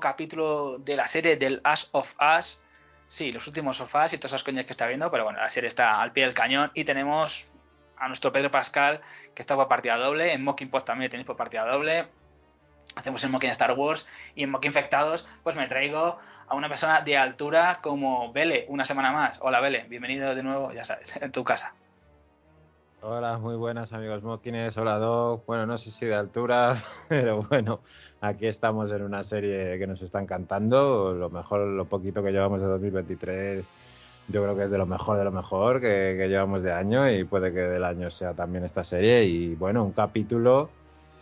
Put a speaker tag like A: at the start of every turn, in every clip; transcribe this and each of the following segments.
A: capítulo de la serie del Ash of Us. Sí, los últimos sofás y todas esas coñas que está viendo, pero bueno, la serie está al pie del cañón y tenemos a nuestro Pedro Pascal que está por partida doble, en Mocking Pod también tenéis por partida doble. Hacemos en Mocking Star Wars y en Mocking Infectados, pues me traigo a una persona de altura como Vele, una semana más. Hola Vele, bienvenido de nuevo, ya sabes, en tu casa.
B: Hola, muy buenas amigos Mokines, hola Doc. Bueno, no sé si de altura, pero bueno, aquí estamos en una serie que nos está encantando. Lo mejor, lo poquito que llevamos de 2023, yo creo que es de lo mejor de lo mejor que, que llevamos de año y puede que del año sea también esta serie. Y bueno, un capítulo,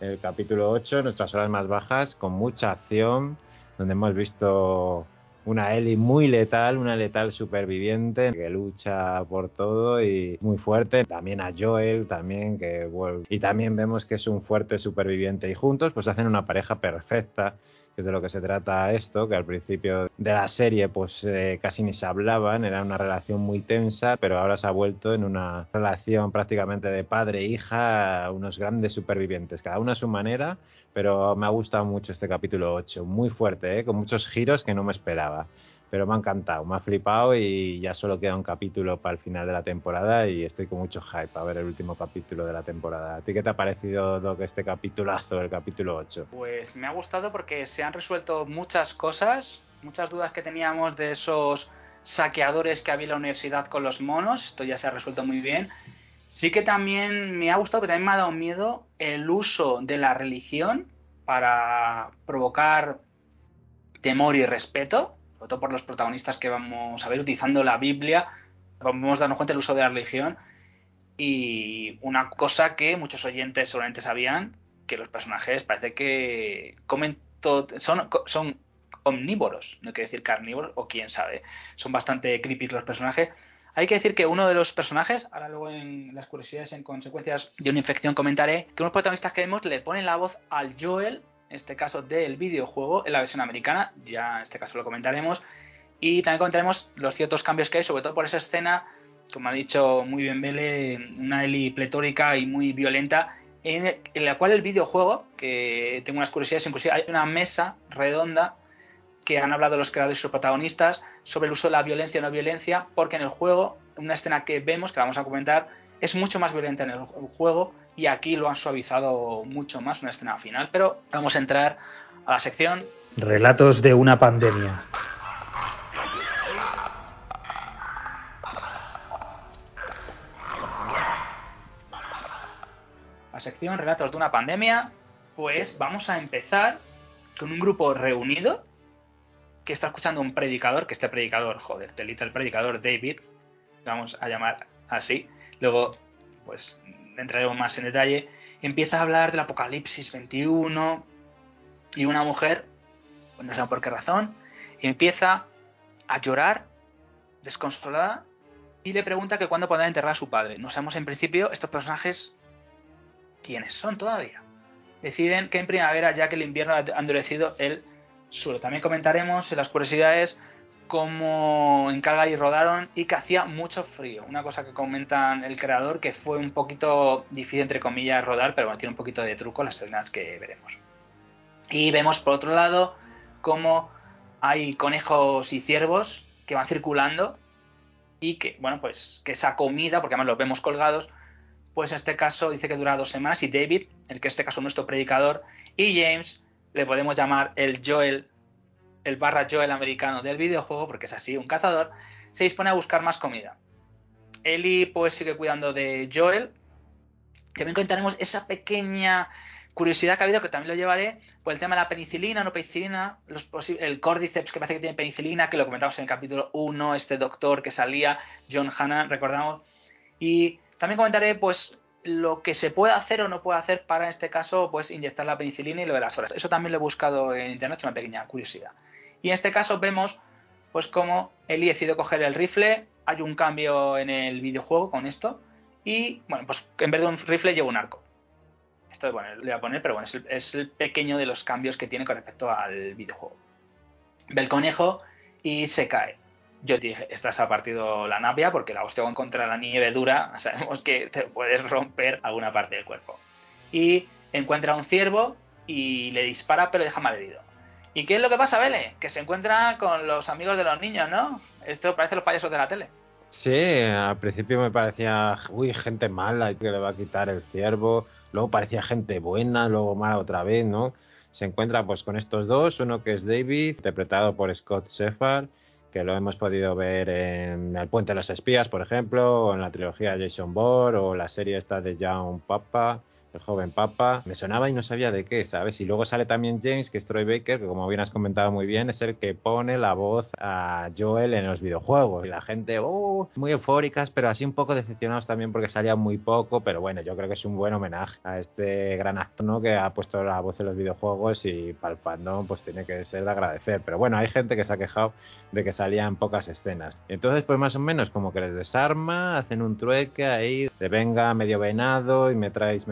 B: el capítulo 8, nuestras horas más bajas, con mucha acción, donde hemos visto una Ellie muy letal, una letal superviviente que lucha por todo y muy fuerte. También a Joel, también que vuelve. Y también vemos que es un fuerte superviviente y juntos pues hacen una pareja perfecta que es de lo que se trata esto, que al principio de la serie pues eh, casi ni se hablaban, era una relación muy tensa, pero ahora se ha vuelto en una relación prácticamente de padre-hija, unos grandes supervivientes, cada uno a su manera, pero me ha gustado mucho este capítulo 8, muy fuerte, ¿eh? con muchos giros que no me esperaba. Pero me ha encantado, me ha flipado y ya solo queda un capítulo para el final de la temporada y estoy con mucho hype a ver el último capítulo de la temporada. ¿A ti qué te ha parecido, Doc, este capitulazo, el capítulo 8?
A: Pues me ha gustado porque se han resuelto muchas cosas, muchas dudas que teníamos de esos saqueadores que había en la universidad con los monos, esto ya se ha resuelto muy bien. Sí que también me ha gustado, pero también me ha dado miedo el uso de la religión para provocar temor y respeto, sobre todo por los protagonistas que vamos a ver utilizando la Biblia, vamos a darnos cuenta del uso de la religión. Y una cosa que muchos oyentes seguramente sabían, que los personajes parece que comen todo, son, son omnívoros, no quiere decir carnívoros, o quién sabe, son bastante creepy los personajes. Hay que decir que uno de los personajes, ahora luego en las curiosidades en consecuencias de una infección comentaré, que unos protagonistas que vemos le ponen la voz al Joel, en este caso del videojuego, en la versión americana, ya en este caso lo comentaremos, y también comentaremos los ciertos cambios que hay, sobre todo por esa escena, como ha dicho muy bien Bele, una Eli pletórica y muy violenta, en, en la cual el videojuego, que tengo unas curiosidades, inclusive hay una mesa redonda que han hablado los creadores y sus protagonistas sobre el uso de la violencia o no violencia, porque en el juego, una escena que vemos, que vamos a comentar, es mucho más violenta en el juego y aquí lo han suavizado mucho más, una escena final. Pero vamos a entrar a la sección.
C: Relatos de una pandemia.
A: La sección Relatos de una pandemia. Pues vamos a empezar con un grupo reunido que está escuchando un predicador, que este predicador, joder, delita el predicador David, vamos a llamar así. Luego, pues entraremos más en detalle. Empieza a hablar del Apocalipsis 21 y una mujer, pues no sé por qué razón, empieza a llorar, desconsolada, y le pregunta que cuándo podrá enterrar a su padre. No sabemos en principio estos personajes quiénes son todavía. Deciden que en primavera, ya que el invierno ha endurecido el suelo. También comentaremos en las curiosidades cómo en Calgary rodaron y que hacía mucho frío. Una cosa que comentan el creador que fue un poquito difícil entre comillas rodar, pero tiene un poquito de truco las escenas que veremos. Y vemos por otro lado cómo hay conejos y ciervos que van circulando y que, bueno, pues que esa comida, porque además los vemos colgados, pues en este caso dice que dura dos semanas y David, el que en este caso nuestro predicador, y James, le podemos llamar el Joel, el barra Joel americano del videojuego, porque es así, un cazador, se dispone a buscar más comida. Ellie pues sigue cuidando de Joel. También contaremos esa pequeña curiosidad que ha habido, que también lo llevaré, por el tema de la penicilina, no penicilina, el cordyceps que parece que tiene penicilina, que lo comentamos en el capítulo 1, este doctor que salía, John Hanna, recordamos. Y también comentaré, pues, lo que se puede hacer o no puede hacer para, en este caso, pues, inyectar la penicilina y lo de las horas. Eso también lo he buscado en internet, es una pequeña curiosidad. Y en este caso vemos, pues, cómo Eli decide coger el rifle, hay un cambio en el videojuego con esto, y, bueno, pues, en vez de un rifle lleva un arco. Esto, bueno, le voy a poner, pero bueno, es el, pequeño de los cambios que tiene con respecto al videojuego. Ve el conejo y se cae. Yo dije, estás ha partido la navia porque la hostia contra la nieve dura, sabemos que te puedes romper alguna parte del cuerpo. Y encuentra a un ciervo y le dispara, pero deja mal herido. ¿Y qué es lo que pasa, Vele? Que se encuentra con los amigos de los niños, ¿no? Esto parece los payasos de la tele.
B: Sí, al principio me parecía, uy, gente mala que le va a quitar el ciervo luego parecía gente buena, luego mala otra vez, ¿no? Se encuentra pues con estos dos, uno que es David, interpretado por Scott Shepard, que lo hemos podido ver en El Puente de los Espías, por ejemplo, o en la trilogía Jason Bourne, o la serie esta de Young Papa, el joven papa, me sonaba y no sabía de qué, ¿sabes? Y luego sale también James, que es Troy Baker, que como bien has comentado muy bien, es el que pone la voz a Joel en los videojuegos. Y la gente, oh, muy eufóricas, pero así un poco decepcionados también porque salía muy poco, pero bueno, yo creo que es un buen homenaje a este gran actor ¿no? que ha puesto la voz en los videojuegos y para el fandom pues tiene que ser de agradecer. Pero bueno, hay gente que se ha quejado de que salían pocas escenas. Entonces, pues más o menos como que les desarma, hacen un trueque ahí, de venga medio venado y me traéis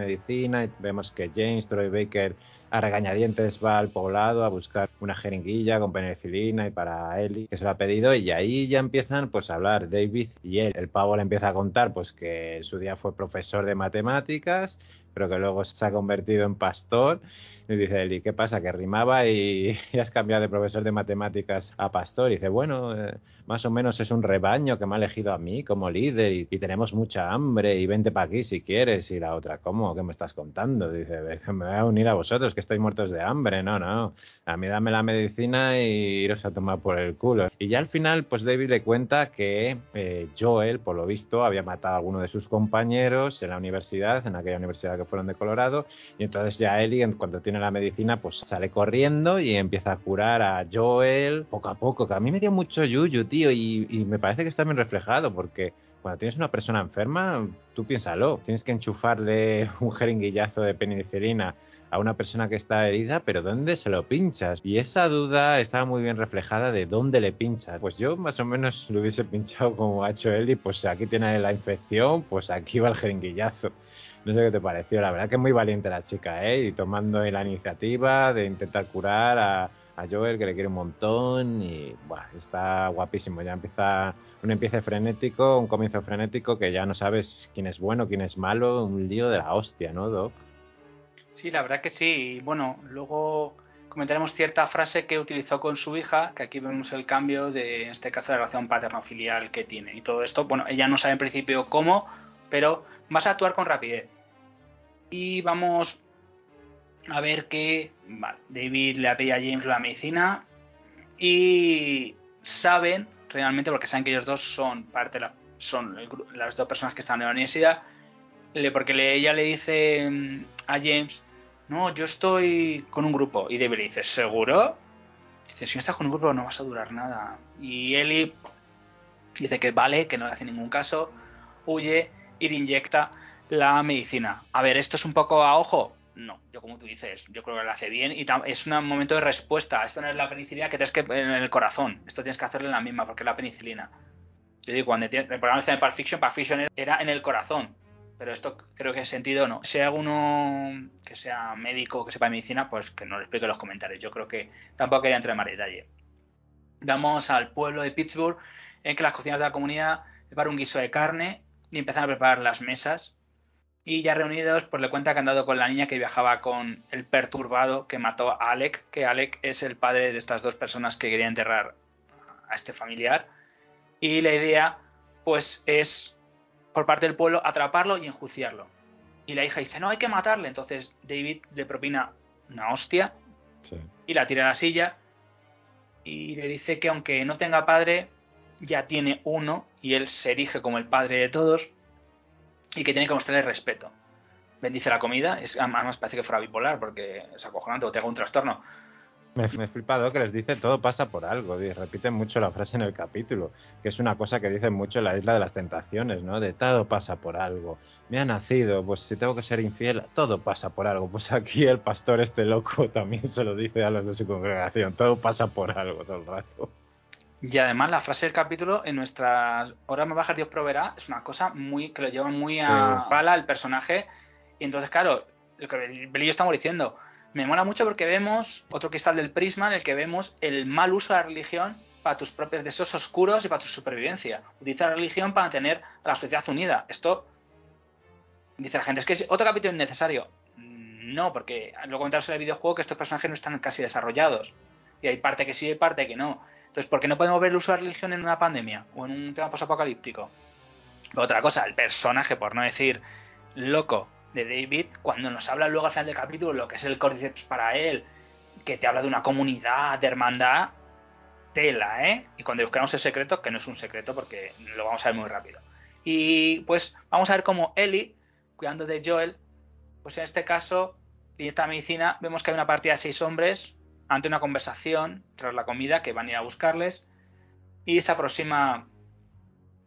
B: vemos que James Troy Baker a regañadientes va al poblado a buscar una jeringuilla con penicilina y para Ellie que se lo ha pedido y ahí ya empiezan pues a hablar David y él. El pavo le empieza a contar pues que su día fue profesor de matemáticas pero que luego se ha convertido en pastor y dice él, ¿y qué pasa? Que rimaba y, has cambiado de profesor de matemáticas a pastor. Y dice, bueno, eh, más o menos es un rebaño que me ha elegido a mí como líder y, tenemos mucha hambre y vente para aquí si quieres. Y la otra, ¿cómo? ¿Qué me estás contando? Dice, me voy a unir a vosotros que estáis muertos de hambre. No, no, a mí dame la medicina y iros a tomar por el culo. Y ya al final, pues David le cuenta que eh, Joel, por lo visto, había matado a alguno de sus compañeros en la universidad, en aquella universidad que fueron de Colorado. Y entonces ya Ellie, en cuanto tiene la medicina, pues sale corriendo y empieza a curar a Joel poco a poco, que a mí me dio mucho yuyu, tío, y, y me parece que está bien reflejado, porque cuando tienes una persona enferma, tú piénsalo, tienes que enchufarle un jeringuillazo de penicilina a una persona que está herida, pero ¿dónde se lo pinchas? Y esa duda estaba muy bien reflejada de dónde le pinchas. Pues yo más o menos lo hubiese pinchado como ha hecho él y pues aquí tiene la infección, pues aquí va el jeringuillazo. No sé qué te pareció, la verdad que es muy valiente la chica, ¿eh? Y tomando la iniciativa de intentar curar a, a Joel, que le quiere un montón, y buah, está guapísimo. Ya empieza un empiece frenético, un comienzo frenético que ya no sabes quién es bueno, quién es malo, un lío de la hostia, ¿no, Doc?
A: Sí, la verdad que sí. Bueno, luego comentaremos cierta frase que utilizó con su hija, que aquí vemos el cambio de, en este caso, la relación paterno-filial que tiene. Y todo esto, bueno, ella no sabe en principio cómo, pero vas a actuar con rapidez. Y vamos a ver que David le pedido a James la medicina y saben realmente porque saben que ellos dos son parte son las dos personas que están en la universidad porque ella le dice mm, a James no yo estoy con un grupo y David le dice seguro dice si no estás con un grupo no vas a durar nada y Ellie dice que vale que no le hace ningún caso huye y inyecta la medicina. A ver, ¿esto es un poco a ojo? No, yo como tú dices, yo creo que lo hace bien y es un momento de respuesta. Esto no es la penicilina que tienes que en el corazón, esto tienes que hacerlo en la misma porque es la penicilina. Yo digo, cuando el programa de Pulp Fiction, Pulp Fiction era en el corazón, pero esto creo que es sentido no. Si hay alguno que sea médico, que sepa medicina, pues que nos lo explique en los comentarios. Yo creo que tampoco quería entrar en más detalle. Vamos al pueblo de Pittsburgh, en que las cocinas de la comunidad preparan un guiso de carne y empiezan a preparar las mesas y ya reunidos, pues le cuenta que han dado con la niña que viajaba con el perturbado que mató a Alec, que Alec es el padre de estas dos personas que quería enterrar a este familiar. Y la idea, pues es por parte del pueblo atraparlo y enjuiciarlo. Y la hija dice, no, hay que matarle. Entonces David le propina una hostia
B: Sí.
A: y la tira a la silla y le dice que aunque no tenga padre, ya tiene uno y él se erige como el padre de todos y que tiene que mostrarle respeto. Bendice la comida, es, además parece que fuera bipolar porque es acojonante o te haga un trastorno.
B: Me, he flipado que les dice todo pasa por algo. y repiten mucho la frase en el capítulo, que es una cosa que dicen mucho en la isla de las tentaciones, ¿no? De todo pasa por algo. Me ha nacido, pues si tengo que ser infiel, todo pasa por algo. Pues aquí el pastor este loco también se lo dice a los de su congregación, todo pasa por algo todo el rato.
A: Y además la frase del capítulo en nuestras horas más bajas Dios proveerá es una cosa muy que lo lleva muy a
B: Sí.
A: pala el personaje. Y entonces claro lo que el Belillo estamos diciendo me mola mucho porque vemos otro cristal del prisma en el que vemos el mal uso de la religión para tus propios deseos oscuros y para tu supervivencia. Utiliza la religión para tener a la sociedad unida. Esto dice la gente es que es otro capítulo innecesario. Mm, no porque lo comentamos en el videojuego que estos personajes no están casi desarrollados. Y hay parte que sí y hay parte que no entonces, ¿por qué no podemos ver el uso de la religión en una pandemia o en un tema posapocalíptico? Otra cosa, el personaje, por no decir loco, de David, cuando nos habla luego al final del capítulo lo que es el Cordyceps para él, que te habla de una comunidad, de hermandad, tela, ¿eh? Y cuando buscamos el secreto, que no es un secreto porque lo vamos a ver muy rápido. Y pues vamos a ver cómo Ellie, cuidando de Joel, pues en este caso, esta medicina, vemos que hay una partida de seis hombres ante una conversación tras la comida que van a ir a buscarles y se aproxima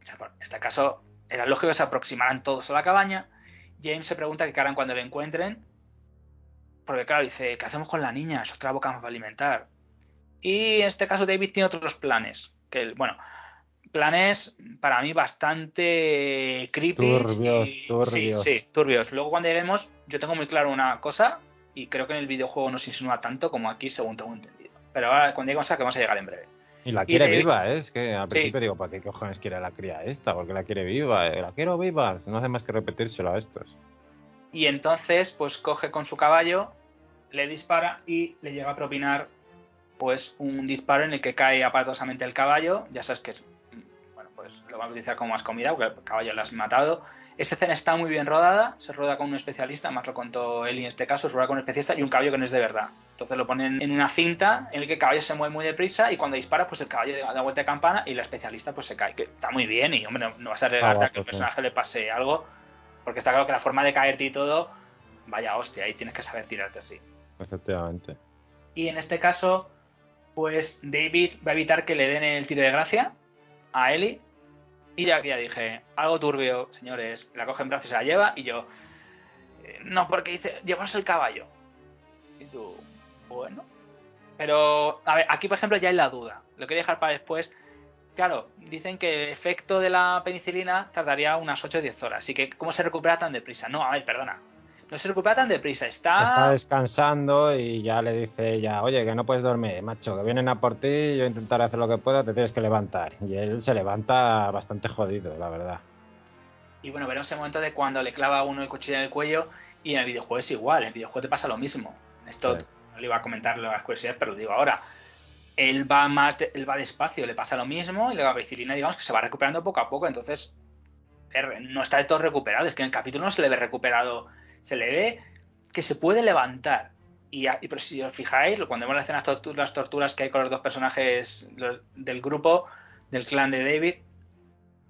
A: en este caso era lógico que se aproximaran todos a la cabaña James se pregunta qué harán cuando le encuentren porque claro dice ¿qué hacemos con la niña? es otra boca más para alimentar y en este caso David tiene otros planes que bueno planes para mí bastante creepy
B: Turbios,
A: y-
B: turbios.
A: sí, sí, turbios luego cuando lleguemos yo tengo muy claro una cosa y creo que en el videojuego no se insinúa tanto como aquí según tengo entendido. Pero ahora cuando lleguemos a que vamos a llegar en breve.
B: Y la quiere viva, ¿eh? Es que al
A: Sí.
B: principio digo, ¿para qué cojones quiere la cría esta? Porque la quiere viva, eh, la quiero viva. No hace más que repetírselo a estos.
A: Y entonces pues coge con su caballo, le dispara y le llega a propinar pues un disparo en el que cae aparatosamente el caballo. Ya sabes que es, mm, bueno, pues lo vamos a utilizar como más comida porque el caballo lo has matado. Esta escena está muy bien rodada, se rueda con un especialista, más lo contó Eli en este caso, se rueda con un especialista y un caballo que no es de verdad. Entonces lo ponen en una cinta en el que el caballo se mueve muy deprisa y cuando dispara pues el caballo da vuelta de campana y el especialista pues se cae, que está muy bien y hombre, no, no vas a regalarte a que al
B: guapo, sí.
A: personaje le pase algo, porque está claro que la forma de caerte y todo, vaya hostia, ahí tienes que saber tirarte así.
B: Efectivamente.
A: Y en este caso, pues David va a evitar que le den el tiro de gracia a Ellie. Y ya que ya dije, algo turbio, señores, la coge en brazos y se la lleva. Y yo, eh, no, porque dice, llevarse el caballo. Y tú, bueno. Pero, a ver, aquí por ejemplo ya hay la duda. Lo quería dejar para después. Claro, dicen que el efecto de la penicilina tardaría unas 8 o 10 horas. Así que, ¿cómo se recupera tan deprisa? No, a ver, perdona. No se recupera tan deprisa. Está.
B: Está descansando y ya le dice ella, oye, que no puedes dormir, macho, que vienen a por ti, yo intentaré hacer lo que pueda, te tienes que levantar. Y él se levanta bastante jodido, la verdad.
A: Y bueno, veremos el momento de cuando le clava a uno el cuchillo en el cuello y en el videojuego es igual, en el videojuego te pasa lo mismo. Esto
B: Sí.
A: no le iba a comentar las curiosidades, pero lo digo ahora. Él va más, de- él va despacio, le pasa lo mismo y la penicilina digamos que se va recuperando poco a poco, entonces er, no está de todo recuperado, es que en el capítulo no se le ve recuperado, se le ve que se puede levantar. Y, y pero si os fijáis, cuando vemos las escenas tortu- las torturas que hay con los dos personajes los- del grupo, del clan de David,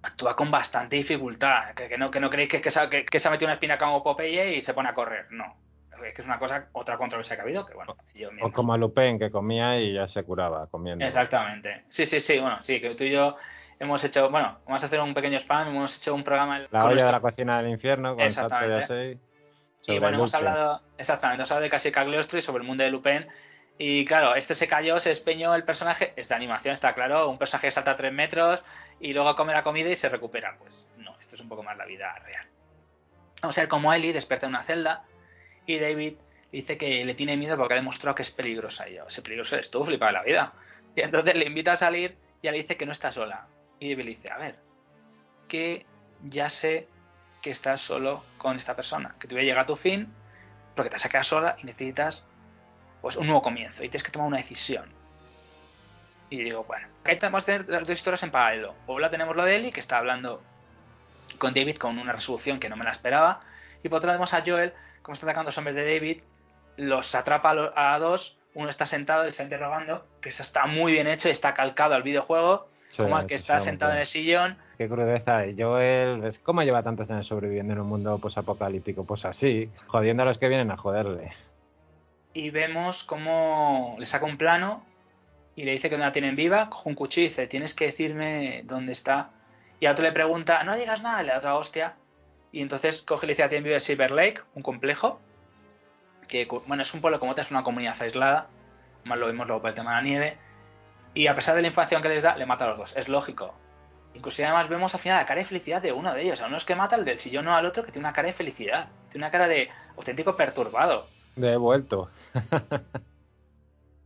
A: actúa con bastante dificultad. Que, que no, que no creéis que, que, se, ha- que- que se ha metido una espina como Popeye y se pone a correr. No. Es que es una cosa, otra controversia que ha habido, que bueno, yo
B: O como a Lupin, que comía y ya se curaba comiendo.
A: Exactamente. Sí, sí, sí, bueno, sí, que tú y yo hemos hecho, bueno, vamos a hacer un pequeño spam, hemos hecho un programa
B: La olla de
A: nuestro-
B: la cocina del infierno, con
A: Exactamente.
B: Y
A: bueno, hemos hablado, exactamente, hemos hablado de Casi Cagliostro y sobre el mundo de Lupin. Y claro, este se cayó, se espeñó el personaje, es de animación, está claro, un personaje que salta a 3 metros y luego come la comida y se recupera. Pues no, esto es un poco más la vida real. Vamos a ver cómo Ellie despierta en una celda y David dice que le tiene miedo porque ha demostrado que es peligrosa. Y yo, ese peligroso eres tú, flipa de la vida. Y entonces le invita a salir y ella le dice que no está sola. Y David le dice, a ver, que ya sé que estás solo con esta persona, que tu vida llega a tu fin porque te has quedado sola y necesitas pues un nuevo comienzo y tienes que tomar una decisión. Y digo, bueno, ahí vamos a tener las dos historias en paralelo. Por la tenemos lo de Ellie, que está hablando con David con una resolución que no me la esperaba. Y por otro lado tenemos a Joel, como está atacando a los hombres de David, los atrapa a, dos, uno está sentado, le está interrogando, que eso está muy bien hecho y está calcado al videojuego, como el que está sentado en el sillón.
B: Qué crudeza. Y Joel, ¿cómo lleva tantos años sobreviviendo en un mundo posapocalíptico? Pues así, jodiendo a los que vienen a joderle.
A: Y vemos cómo le saca un plano y le dice que no la tienen viva, coge un cuchillo y dice, tienes que decirme dónde está. Y a otro le pregunta, no digas nada, le da otra hostia. Y entonces coge y le dice, tienen viva Silver Lake, un complejo, que bueno, es un pueblo como otra, es una comunidad aislada, más lo vemos luego por el tema de la nieve. Y a pesar de la información que les da, le mata a los dos, es lógico. Inclusive además vemos al final la cara de felicidad de uno de ellos. A uno es que mata el del sillón, no al otro, que tiene una cara de felicidad. Tiene una cara de auténtico perturbado.
B: De vuelto.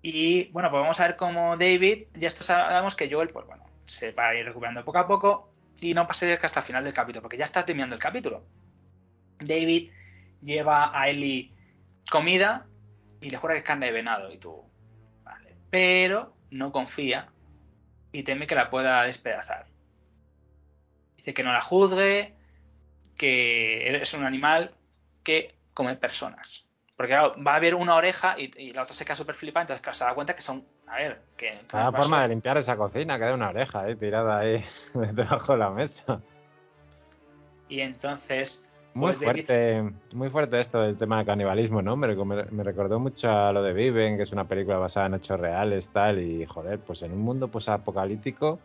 A: Y bueno, pues vamos a ver cómo David, ya esto sabemos que Joel, pues bueno, se va a ir recuperando poco a poco y no pasa hasta el final del capítulo, porque ya está terminando el capítulo. David lleva a Ellie comida y le jura que es carne de venado y tú, vale, pero no confía y teme que la pueda despedazar. Dice que no la juzgue, que es un animal que come personas. Porque claro, va a haber una oreja y, la otra se queda súper flipada, entonces se da cuenta que son. A ver, que.
B: Cada forma de limpiar esa cocina, queda una oreja eh, tirada ahí debajo de la mesa.
A: Y entonces.
B: Muy pues, fuerte, muy fuerte esto del tema del canibalismo, ¿no? Me, me, recordó mucho a lo de Viven, que es una película basada en hechos reales, tal, y joder, pues en un mundo pues apocalíptico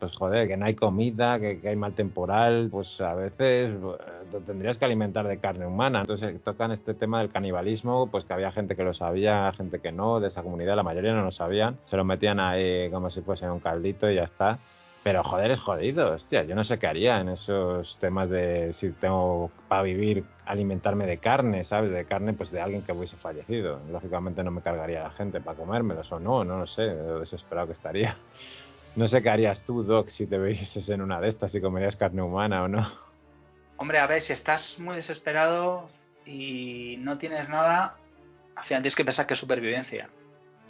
B: pues joder, que no hay comida, que, hay mal temporal, pues a veces te tendrías que alimentar de carne humana. Entonces tocan este tema del canibalismo, pues que había gente que lo sabía, gente que no, de esa comunidad, la mayoría no lo sabían, se lo metían ahí como si fuese un caldito y ya está. Pero joder, es jodido, hostia, yo no sé qué haría en esos temas de si tengo para vivir alimentarme de carne, ¿sabes? De carne pues de alguien que hubiese fallecido. Lógicamente no me cargaría la gente para comérmelos o no, no lo sé, lo desesperado que estaría. No sé qué harías tú, Doc, si te vieses en una de estas, si comerías carne humana o no.
A: Hombre, a ver, si estás muy desesperado y no tienes nada, al final tienes que pensar que es supervivencia.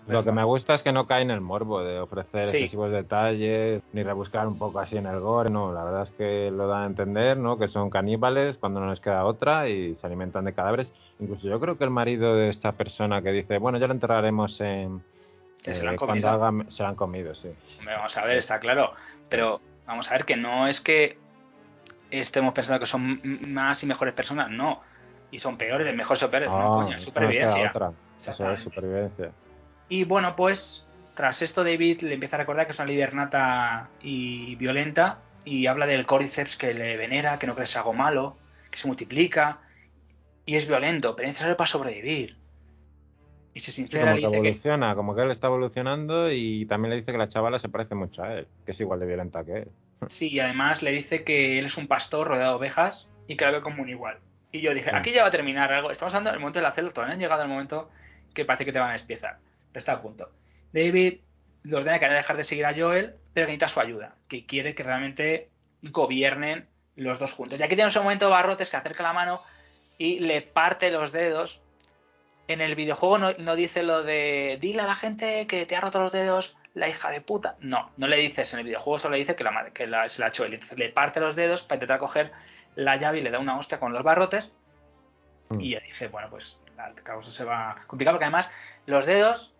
B: Lo que me gusta es que no cae en el morbo de ofrecer excesivos detalles, ni rebuscar un poco así en el gore, no, la verdad es que lo dan a entender, ¿no? Que son caníbales cuando no les queda otra y se alimentan de cadáveres. Incluso yo creo que el marido de esta persona que dice, bueno, ya lo enterraremos en,
A: se lo han comido.
B: se lo han comido, sí.
A: vamos a ver, está claro. Pero pues vamos a ver que no es que estemos pensando que son más y mejores personas, no. Y son peores, mejores o peores, no, coño, es supervivencia.
B: Eso es supervivencia.
A: Y bueno, pues tras esto David le empieza a recordar que es una líder nata y violenta y habla del Cordyceps que le venera, que no cree algo malo, que se multiplica y es violento, pero es necesario para sobrevivir. Y se sincera
B: como que evoluciona, como que él está evolucionando y también le dice que la chavala se parece mucho a él, que es igual de violenta que él.
A: Sí, y además le dice que él es un pastor rodeado de ovejas y que la ve como un igual. Y yo dije, aquí ya va a terminar algo. Estamos hablando del momento de la celda, todavía han llegado el momento que parece que te van a despiezar. Está a punto. David le ordena que dejar de seguir a Joel, pero que necesita su ayuda, que quiere que realmente gobiernen los dos juntos. Y aquí tenemos un momento Barrotes que acerca la mano y le parte los dedos en el videojuego no, dice lo de dile a la gente que te ha roto los dedos la hija de puta. No, no le dices. En el videojuego solo le dice que, la, que la, se la ha hecho él. Entonces le parte los dedos para intentar coger la llave y le da una hostia con los barrotes. Mm. Y ya dije, bueno, pues la causa se va a complicar porque además los dedos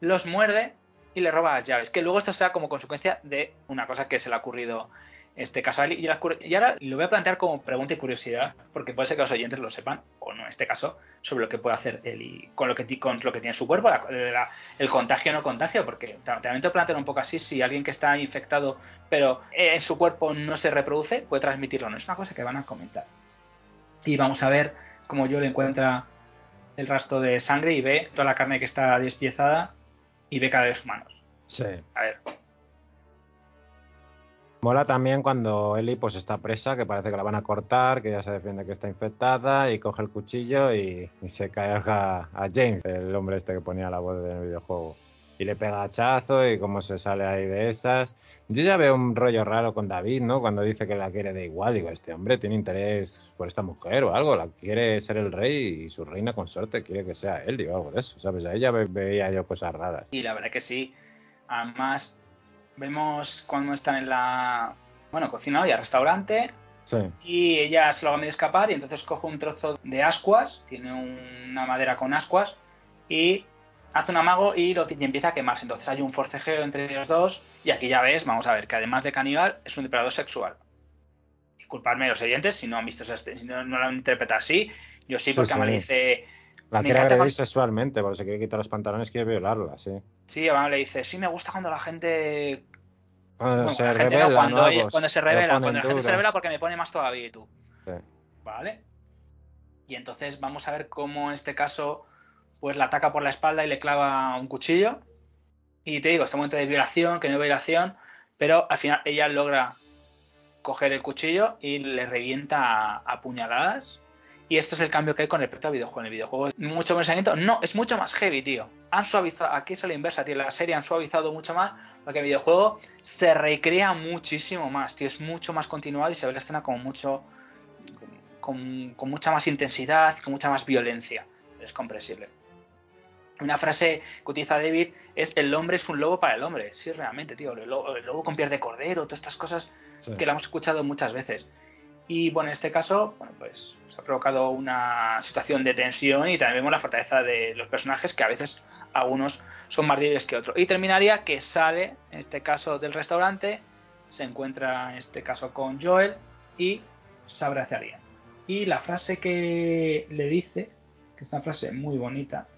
A: los muerde y le roba las llaves. Que luego esto sea como consecuencia de una cosa que se le ha ocurrido este caso Y, ahora lo voy a plantear como pregunta y curiosidad, porque puede ser que los oyentes lo sepan, o no en este caso, sobre lo que puede hacer él con lo que, con lo que tiene su cuerpo, el contagio o no contagio, porque también te plantear un poco así, si alguien que está infectado, pero en su cuerpo no se reproduce, puede transmitirlo, no es una cosa que van a comentar. Y vamos a ver cómo yo le encuentra el rastro de sangre y ve toda la carne que está despiezada y ve cadáveres humanos.
B: Sí.
A: A ver,
B: Mola también cuando Ellie pues está presa, que parece que la van a cortar, que ya se defiende que está infectada y coge el cuchillo y, se carga a James, el hombre este que ponía la voz del videojuego. Y le pega hachazo y cómo se sale ahí de esas. Yo ya veo un rollo raro con David, ¿no? Cuando dice que la quiere de igual. Digo, este hombre tiene interés por esta mujer o algo. La quiere ser el rey y su reina consorte quiere que sea él, digo, algo de eso, ¿sabes? Ahí ya veía yo cosas raras.
A: Y la verdad que sí Además, vemos cuando están en la, bueno, cocina y al restaurante.
B: Sí.
A: Y ella se lo va a escapar y entonces coge un trozo de ascuas, tiene una madera con ascuas y hace un amago y, lo, y empieza a quemarse. Entonces hay un forcejeo entre los dos y aquí ya ves, vamos a ver, que además de caníbal es un depredador sexual. Disculpadme los oyentes si no han visto si no, no lo han interpretado así. Yo sí,
B: Sí,
A: porque
B: sí.
A: Ama le dice...
B: La
A: me
B: quiere agredir
A: cuando-
B: sexualmente, porque se quiere quitar los pantalones, quiere violarla, sí.
A: Sí, Ama le dice, sí me gusta cuando la gente...
B: Cuando
A: Bueno,
B: se
A: la gente
B: revela,
A: cuando,
B: ¿no?
A: ella- cuando se revela, cuando la gente se revela porque me pone más todavía y tú.
B: Sí.
A: ¿Vale? Y entonces vamos a ver cómo en este caso pues la ataca por la espalda y le clava un cuchillo. Y te digo, este momento de violación, que no hay violación, pero al final ella logra coger el cuchillo y le revienta a, puñaladas. Y esto es el cambio que hay con respecto al videojuego. El videojuego es mucho menos sangriento. No, es mucho más heavy, tío. Han suavizado, aquí es la inversa, tío. La serie han suavizado mucho más, porque el videojuego se recrea muchísimo más, tío. Es mucho más continuado y se ve la escena como mucho. con, con mucha más intensidad, con mucha más violencia. Es comprensible. Una frase que utiliza David es: el hombre es un lobo para el hombre. Sí, realmente, tío. El lobo, el lobo con pies de cordero, todas estas cosas
B: Sí.
A: que la hemos escuchado muchas veces. Y bueno, en este caso, bueno, pues se ha provocado una situación de tensión y también vemos la fortaleza de los personajes, que a veces algunos son más débiles que otros. Y terminaría que sale, en este caso, del restaurante, se encuentra en este caso con Joel y se abrazarían. Y la frase que le dice, que es una frase muy bonita,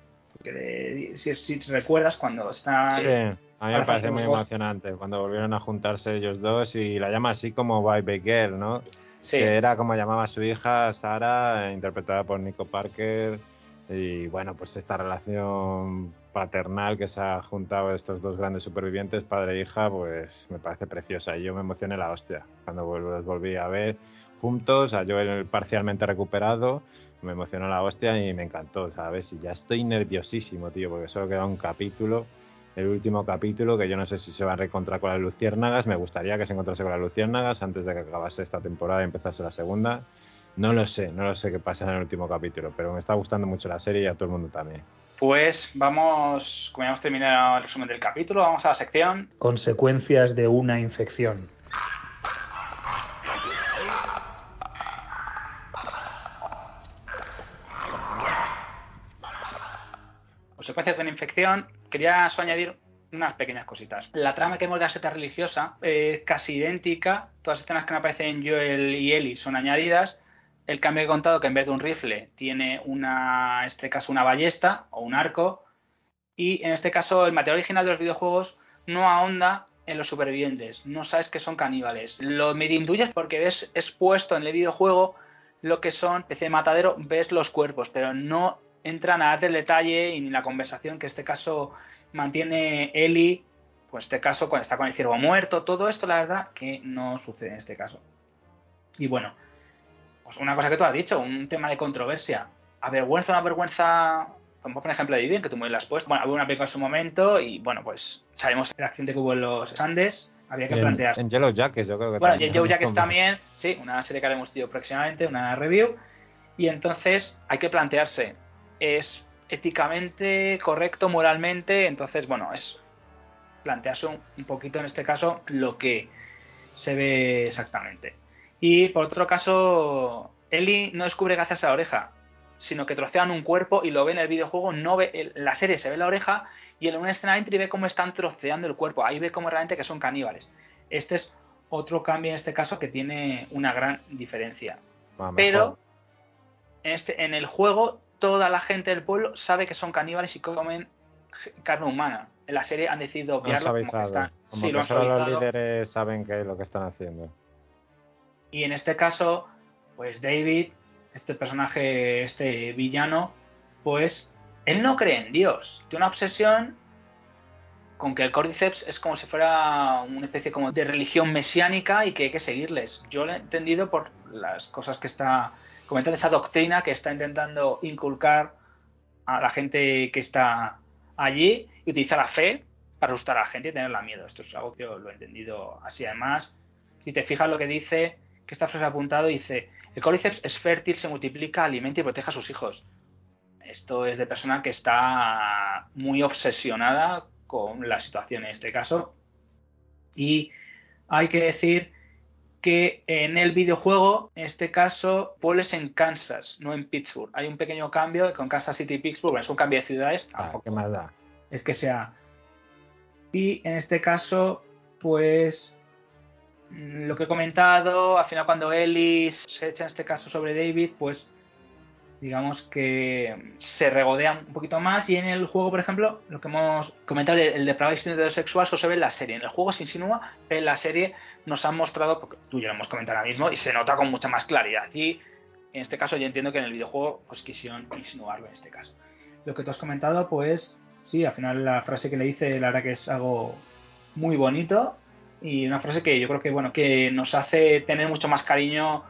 A: si, si recuerdas cuando está...
B: Sí, a mí me parece muy
A: dos.
B: emocionante cuando volvieron a juntarse ellos dos y la llama así como Bye Bye Girl, ¿no?
A: Sí,
B: Que era como llamaba a su hija Sara, interpretada por Nico Parker. Y bueno, pues esta relación paternal que se ha juntado estos dos grandes supervivientes, padre e hija, pues me parece preciosa. Y yo me emocioné la hostia cuando los volví a ver juntos, a Joel parcialmente recuperado. Me emocionó la hostia y me encantó, ¿sabes? Y ya estoy nerviosísimo, tío, porque solo queda un capítulo el último capítulo, que yo no sé si se va a reencontrar con las luciérnagas. Me gustaría que se encontrase con las luciérnagas antes de que acabase esta temporada y empezase la segunda. No lo sé, no lo sé qué pasa en el último capítulo, pero me está gustando mucho la serie y a todo el mundo también.
A: Pues vamos, como ya hemos terminado el resumen del capítulo, vamos a la sección.
C: Consecuencias de una infección.
A: Consecuencias de una infección. Quería añadir unas pequeñas cositas. La trama que hemos de la secta religiosa es casi idéntica. Todas las escenas que aparecen Joel y Ellie son añadidas. El cambio que he contado que en vez de un rifle tiene una, en este caso, una ballesta o un arco. Y en este caso, el material original de los videojuegos no ahonda en los supervivientes. No sabes que son caníbales. Lo medio intuyes porque ves expuesto en el videojuego lo que son de matadero, ves los cuerpos, pero no entran a darte el detalle y ni la conversación que en este caso mantiene Eli, pues en este caso cuando está con el ciervo muerto, todo esto la verdad que no sucede en este caso. Y bueno, pues una cosa que tú has dicho, un tema de controversia. ¿Avergüenza o no avergüenza? Vamos a poner ejemplo de Vivien, que tú me lo has puesto. Bueno, había una película en su momento y bueno, pues sabemos el accidente que hubo en los Andes, había que
B: En,
A: plantear.
B: en Yellow Jackets, yo creo que
A: Bueno,
B: también.
A: Joe Jackets
B: Como-
A: también, sí, una serie que haremos estudio próximamente, una review. Y entonces hay que plantearse, ¿es éticamente correcto, moralmente? Entonces, bueno, es plantearse un, un poquito en este caso lo que se ve exactamente. Y por otro caso, Ellie no descubre gracias a la oreja, sino que trocean un cuerpo y lo ve en el videojuego, no ve, la serie se ve la oreja y en una escena entry ve cómo están troceando el cuerpo, ahí ve cómo realmente que son caníbales. Este es otro cambio en este caso que tiene una gran diferencia.
B: Ah.
A: Pero en, este, en el juego toda la gente del pueblo sabe que son caníbales y comen carne humana. En la serie han decidido
B: Han
A: obviarlo como que están.
B: Como
A: sí,
B: que
A: lo han
B: solo los líderes saben qué es lo que están haciendo.
A: Y en este caso, pues David, este personaje, este villano, pues él no cree en Dios. Tiene una obsesión con que el Cordyceps es como si fuera una especie como de religión mesiánica y que hay que seguirles. Yo lo he entendido por las cosas que está comentando, esa doctrina que está intentando inculcar a la gente que está allí y utiliza la fe para asustar a la gente y tenerla miedo. Esto es algo que yo lo he entendido así. Además, si te fijas lo que dice, que esta frase apuntado, dice, el Cordyceps es fértil, se multiplica, alimenta y protege a sus hijos. Esto es de persona que está muy obsesionada con la situación en este caso. Y hay que decir que en el videojuego, en este caso, Paul es en Kansas, no en Pittsburgh. Hay un pequeño cambio con Kansas City y Pittsburgh, es un cambio de ciudades.
B: Ah, ¿Qué más da?
A: Es que sea. Y en este caso, pues lo que he comentado, al final cuando Ellis se echa en este caso sobre David, pues digamos que se regodea un poquito más y en el juego, por ejemplo, lo que hemos comentado, el depravado instinto sexual, eso se ve en la serie. En el juego se insinúa, pero en la serie nos han mostrado, porque tú ya lo hemos comentado ahora mismo, y se nota con mucha más claridad. Y en este caso yo entiendo que en el videojuego pues quisieron insinuarlo en este caso. Lo que tú has comentado, pues sí, al final la frase que le hice, la verdad que es algo muy bonito y una frase que yo creo que, bueno, que nos hace tener mucho más cariño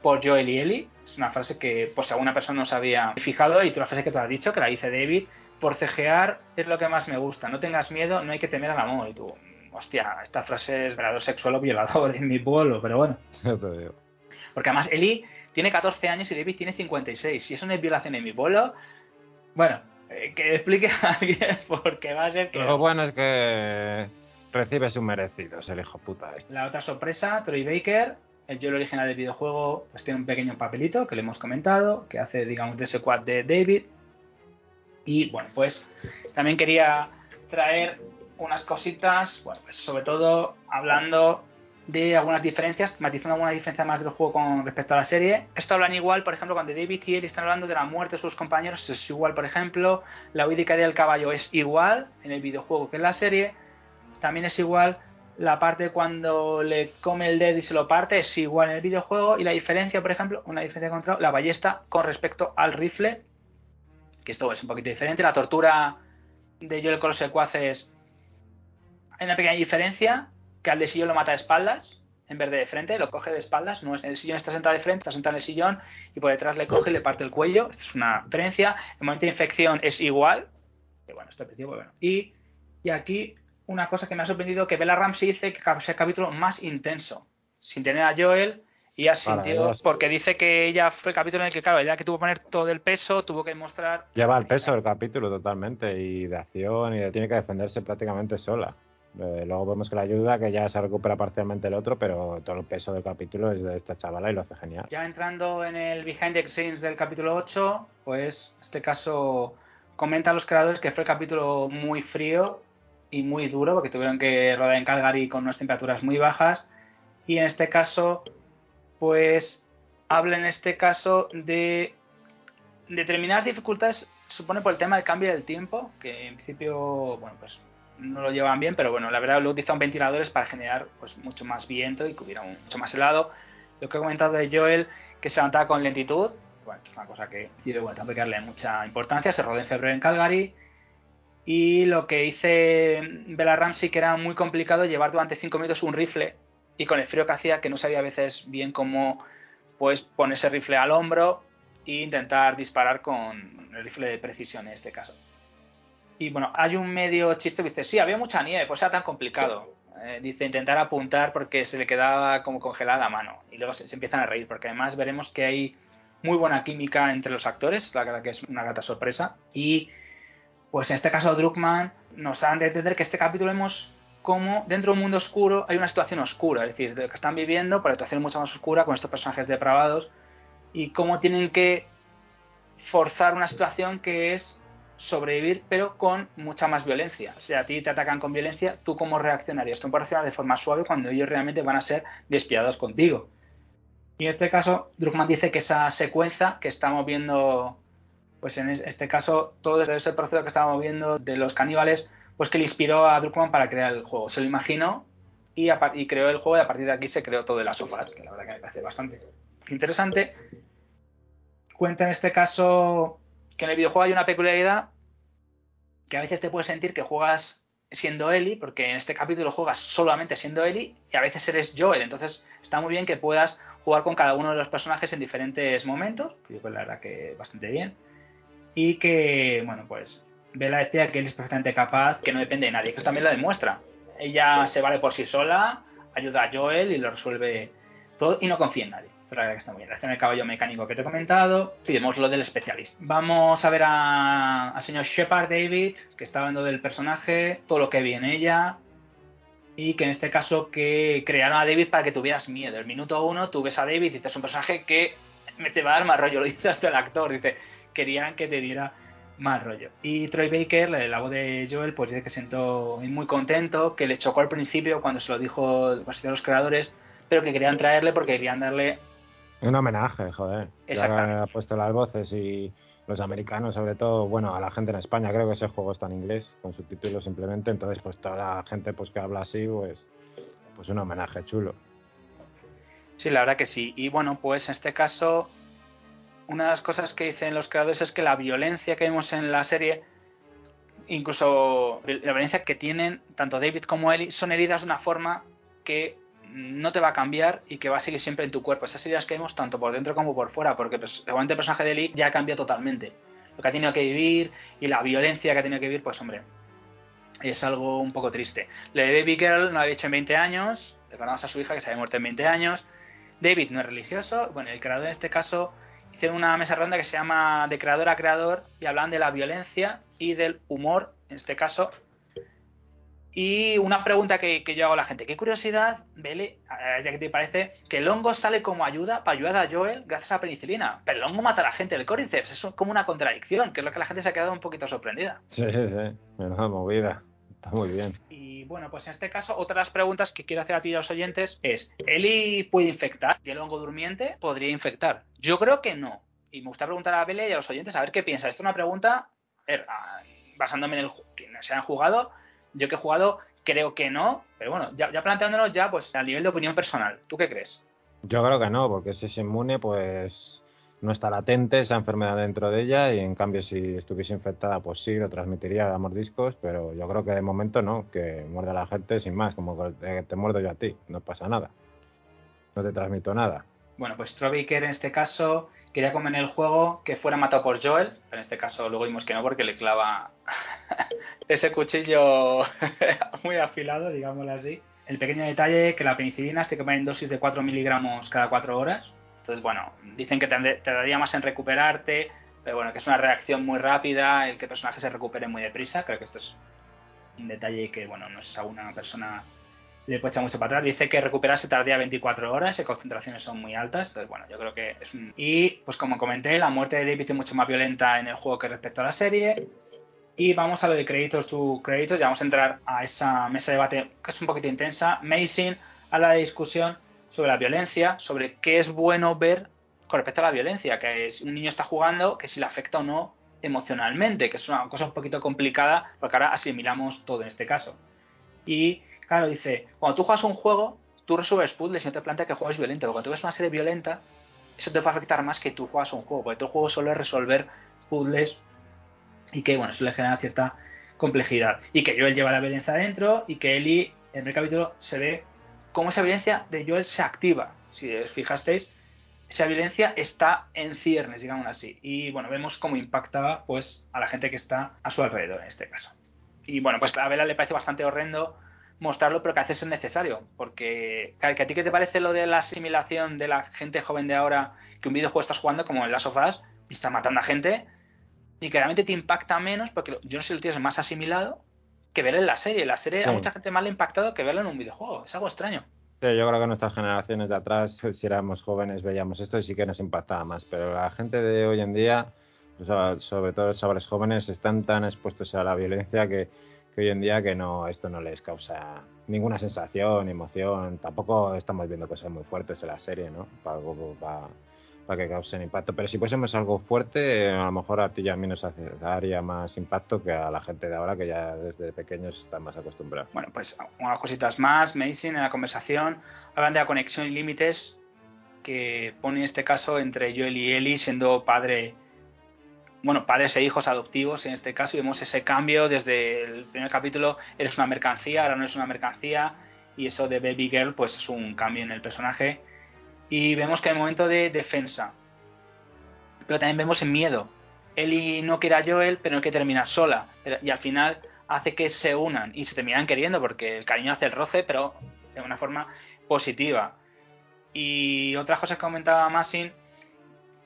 A: por Joel y Ellie es una frase que, pues, alguna persona no se había fijado y tú la frase que tú has dicho, que la dice David, forcejear es lo que más me gusta. No tengas miedo, no hay que temer al amor. Y tú, hostia, esta frase es violador sexual o violador en mi pueblo, pero bueno. Porque además Eli tiene 14 años y David tiene 56. Si eso no es violación en mi pueblo, bueno, eh, que explique a alguien porque va a ser que...
B: Lo bueno es que recibe sus merecidos, el hijo puta este.
A: La otra sorpresa, Troy Baker, el Joel original del videojuego pues tiene un pequeño papelito que le hemos comentado, que hace, digamos, de ese quad de David. Y bueno, pues también quería traer unas cositas, bueno, pues sobre todo hablando de algunas diferencias, matizando alguna diferencia más del juego con respecto a la serie. Esto hablan igual, por ejemplo, cuando David y él están hablando de la muerte de sus compañeros, es igual, por ejemplo, la huida del caballo es igual en el videojuego que en la serie, también es igual la parte cuando le come el dedo y se lo parte es igual en el videojuego. Y la diferencia, por ejemplo, una diferencia contra la ballesta con respecto al rifle, que esto es un poquito diferente, la tortura de Joel con los secuaces hay una pequeña diferencia, que al de sillón lo mata de espaldas en vez de de frente, lo coge de espaldas, no es el sillón está sentado de frente, está sentado en el sillón y por detrás le coge y le parte el cuello, esta es una diferencia, el momento de infección es igual, que bueno, esto es bueno, y, y aquí una cosa que me ha sorprendido que Bella Ramsey dice que es el capítulo más intenso, sin tener a Joel y ha sentido, porque dice que ella fue el capítulo en el que, claro, ella que tuvo que poner todo el peso, tuvo que mostrar...
B: Lleva el peso del capítulo totalmente, y de acción, y tiene que defenderse prácticamente sola. Eh, luego vemos que la ayuda, que ya se recupera parcialmente el otro, pero todo el peso del capítulo es de esta chavala y lo hace genial.
A: Ya entrando en el behind the scenes del capítulo 8, pues este caso comenta a los creadores que fue el capítulo muy frío y muy duro porque tuvieron que rodar en Calgary con unas temperaturas muy bajas. Y en este caso pues habla en este caso de determinadas dificultades supone por el tema del cambio del tiempo que en principio bueno pues no lo llevan bien pero bueno la verdad lo utilizan ventiladores para generar pues mucho más viento y que hubiera mucho más helado. Lo que he comentado de Joel que se levantaba con lentitud bueno esto es una cosa que tiene bueno, que darle mucha importancia se rodó en febrero en Calgary y lo que hice Bella Ramsey, que era muy complicado llevar durante 5 minutos un rifle y con el frío que hacía, que no sabía a veces bien cómo pues, poner ese rifle al hombro e intentar disparar con el rifle de precisión en este caso. Y bueno, hay un medio chiste que dice, sí, había mucha nieve, pues era tan complicado. Eh, dice, intentar apuntar porque se le quedaba como congelada la mano. Y luego se, empiezan a reír, porque además veremos que hay muy buena química entre los actores, la verdad que es una grata sorpresa. Y pues en este caso Druckmann nos han de entender que este capítulo vemos cómo dentro de un mundo oscuro hay una situación oscura, es decir, de lo que están viviendo, pero la situación mucho más oscura con estos personajes depravados y cómo tienen que forzar una situación que es sobrevivir, pero con mucha más violencia. Si a ti te atacan con violencia, ¿tú cómo reaccionarías? Tú puedes reaccionar de forma suave cuando ellos realmente van a ser despiadados contigo. Y en este caso, Druckmann dice que esa secuencia que estamos viendo pues en este caso todo ese proceso que estábamos viendo de los caníbales, pues que le inspiró a Druckmann para crear el juego. Se lo imaginó y, creó el juego y a partir de aquí se creó todo de las sofás, que la verdad que me parece bastante interesante. Cuenta en este caso que en el videojuego hay una peculiaridad que a veces te puedes sentir que juegas siendo Ellie, porque en este capítulo juegas solamente siendo Ellie y a veces eres Joel. Entonces está muy bien que puedas jugar con cada uno de los personajes en diferentes momentos. Yo creo la verdad que bastante bien y que, bueno, pues Bella decía que él es perfectamente capaz, que no depende de nadie, que eso también lo demuestra. Ella se vale por sí sola, ayuda a Joel y lo resuelve todo y no confía en nadie. Esto la verdad que está muy bien. Reacciona el caballo mecánico que te he comentado. Y lo del especialista. Vamos a ver al señor Shepard David, que está hablando del personaje, todo lo que vi en ella. Y que en este caso que crearon a David para que tuvieras miedo. El minuto uno tú ves a David y dices un personaje que me te va a dar más rollo. Lo dice hasta el actor. Dice, querían que te diera más rollo. Y Troy Baker, la voz de Joel, pues dice que se sentó muy contento, que le chocó al principio cuando se lo dijo pues, los creadores, pero que querían traerle porque querían darle
B: un homenaje, joder.
A: Exactamente.
B: ha puesto las voces y los americanos, sobre todo, bueno, a la gente en España, creo que ese juego está en inglés, con subtítulos simplemente, entonces pues toda la gente pues que habla así, pues, pues un homenaje chulo.
A: Sí, la verdad que sí. Y bueno, pues en este caso, una de las cosas que dicen los creadores es que la violencia que vemos en la serie, incluso la violencia que tienen tanto David como Ellie, son heridas de una forma que no te va a cambiar y que va a seguir siempre en tu cuerpo. Esas heridas que vemos tanto por dentro como por fuera, porque pues, el personaje de Ellie ya cambia totalmente. Lo que ha tenido que vivir y la violencia que ha tenido que vivir, pues hombre, es algo un poco triste. La de Baby Girl no la había hecho en 20 años, recordamos a su hija que se había muerto en 20 años. David no es religioso, bueno, el creador en este caso hicieron una mesa redonda que se llama de creador a creador y hablan de la violencia y del humor, en este caso, y una pregunta que, yo hago a la gente, qué curiosidad, Bele, ya que te parece, que el hongo sale como ayuda para ayudar a Joel gracias a la penicilina, pero el hongo mata a la gente, el córdiceps, es como una contradicción, que es lo que la gente se ha quedado un poquito sorprendida.
B: Sí, sí, menuda movida, está muy bien.
A: Y bueno, pues en este caso, otra de las preguntas que quiero hacer a ti y a los oyentes es, ¿Eli puede infectar? ¿Y el hongo durmiente podría infectar? Yo creo que no. Y me gusta preguntar a Bele y a los oyentes a ver qué piensa. Esto es una pregunta, basándome en el que se han jugado, yo que he jugado, creo que no, pero bueno, ya, planteándonos ya pues a nivel de opinión personal, ¿tú qué crees?
B: Yo creo que no, porque si es inmune, pues no está latente esa enfermedad dentro de ella y en cambio si estuviese infectada, pues sí, lo transmitiría a mordiscos, pero yo creo que de momento no, que muerde a la gente sin más, como que te muerdo yo a ti, no pasa nada, no te transmito nada.
A: Bueno, pues Strobaker en este caso quería comer en el juego que fuera matado por Joel, pero en este caso luego vimos que no porque le clava ese cuchillo muy afilado, digámoslo así. El pequeño detalle que la penicilina se quema en dosis de 4 miligramos cada 4 horas. Entonces, bueno, dicen que te, daría más en recuperarte, pero bueno, que es una reacción muy rápida, el que el personaje se recupere muy deprisa. Creo que esto es un detalle que, bueno, no es a una persona le echar mucho para atrás. Dice que recuperarse tardía 24 horas y concentraciones son muy altas. Entonces, bueno, yo creo que es un... Y, pues como comenté, la muerte de David es mucho más violenta en el juego que respecto a la serie. Y vamos a lo de créditos to créditos. Ya vamos a entrar a esa mesa de debate que es un poquito intensa. Mason habla de discusión sobre la violencia, sobre qué es bueno ver con respecto a la violencia, que es, un niño está jugando, que si le afecta o no emocionalmente, que es una cosa un poquito complicada, porque ahora asimilamos todo en este caso. Y Claro, dice, cuando tú juegas un juego, tú resuelves puzzles y no te plantea que el juego es violento. Pero cuando tú ves una serie violenta, eso te va a afectar más que tú juegas un juego. Porque tu juego solo es resolver puzzles y que, bueno, eso le genera cierta complejidad. Y que Joel lleva la violencia adentro y que Ellie, en el capítulo, se ve cómo esa violencia de Joel se activa. Si os fijasteis, esa violencia está en ciernes, digamos así. Y bueno, vemos cómo impacta pues, a la gente que está a su alrededor en este caso. Y bueno, pues a Bella le parece bastante horrendo mostrarlo, pero que a veces es necesario. Porque, ¿que ¿a ti qué te parece lo de la asimilación de la gente joven de ahora que un videojuego estás jugando como en Last of Us y está matando a gente y que realmente te impacta menos porque yo no sé si lo tienes más asimilado que verlo en la serie. La serie a mucha gente más le ha impactado que verlo en un videojuego. Es algo extraño.
B: yo creo que nuestras generaciones de atrás, si éramos jóvenes, veíamos esto y sí que nos impactaba más. Pero la gente de hoy en día, sobre todo los chavales jóvenes, están tan expuestos a la violencia que que hoy en día que no esto no les causa ninguna sensación, emoción. Tampoco estamos viendo cosas muy fuertes en la serie, ¿no? Para, para, que causen impacto. Pero si fuésemos algo fuerte, a lo mejor a ti y a mí nos daría más impacto que a la gente de ahora que ya desde pequeños están más acostumbrados.
A: Bueno, pues unas cositas más. Mason en la conversación hablan de la conexión y límites que pone en este caso entre Joel y Ellie siendo padre bueno, padres e hijos adoptivos en este caso, y vemos ese cambio desde el primer capítulo, eres una mercancía, ahora no es una mercancía, y eso de Baby Girl, pues es un cambio en el personaje. Y vemos que hay un momento de defensa, pero también vemos en miedo. Ellie no quiere a Joel, pero no quiere terminar sola, y al final hace que se unan y se terminan queriendo porque el cariño hace el roce, pero de una forma positiva. Y otra cosa que comentaba Massin,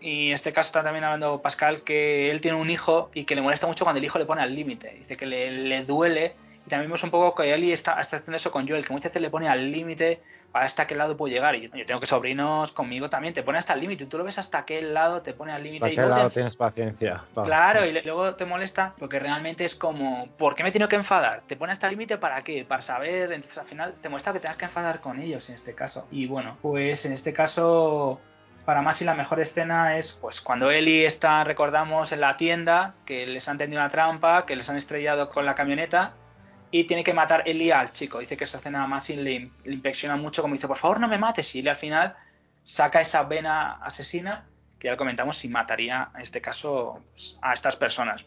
A: y en este caso está también hablando Pascal, que él tiene un hijo y que le molesta mucho cuando el hijo le pone al límite. Dice que le duele y también vemos un poco que Eli está, está haciendo eso con Joel, que muchas veces le pone al límite para hasta qué lado puedo llegar. Y yo, tengo que sobrinos conmigo también, te pone hasta el límite. Tú lo ves hasta qué lado, te pone al límite.
B: ¿Hasta qué lado tienes paciencia?
A: Claro, y luego te molesta porque realmente es como, ¿por qué me tengo que enfadar? Te pone hasta el límite para qué? Para saber, entonces al final te muestra que tengas que enfadar con ellos en este caso. Y bueno, pues en este caso para más y la mejor escena es pues cuando Eli está, recordamos, en la tienda, que les han tendido una trampa, que les han estrellado con la camioneta y tiene que matar Eli al chico. Dice que esa escena más le, le impresiona mucho, como dice, por favor no me mates. Y Eli al final saca esa vena asesina, que ya lo comentamos, si mataría en este caso pues, a estas personas.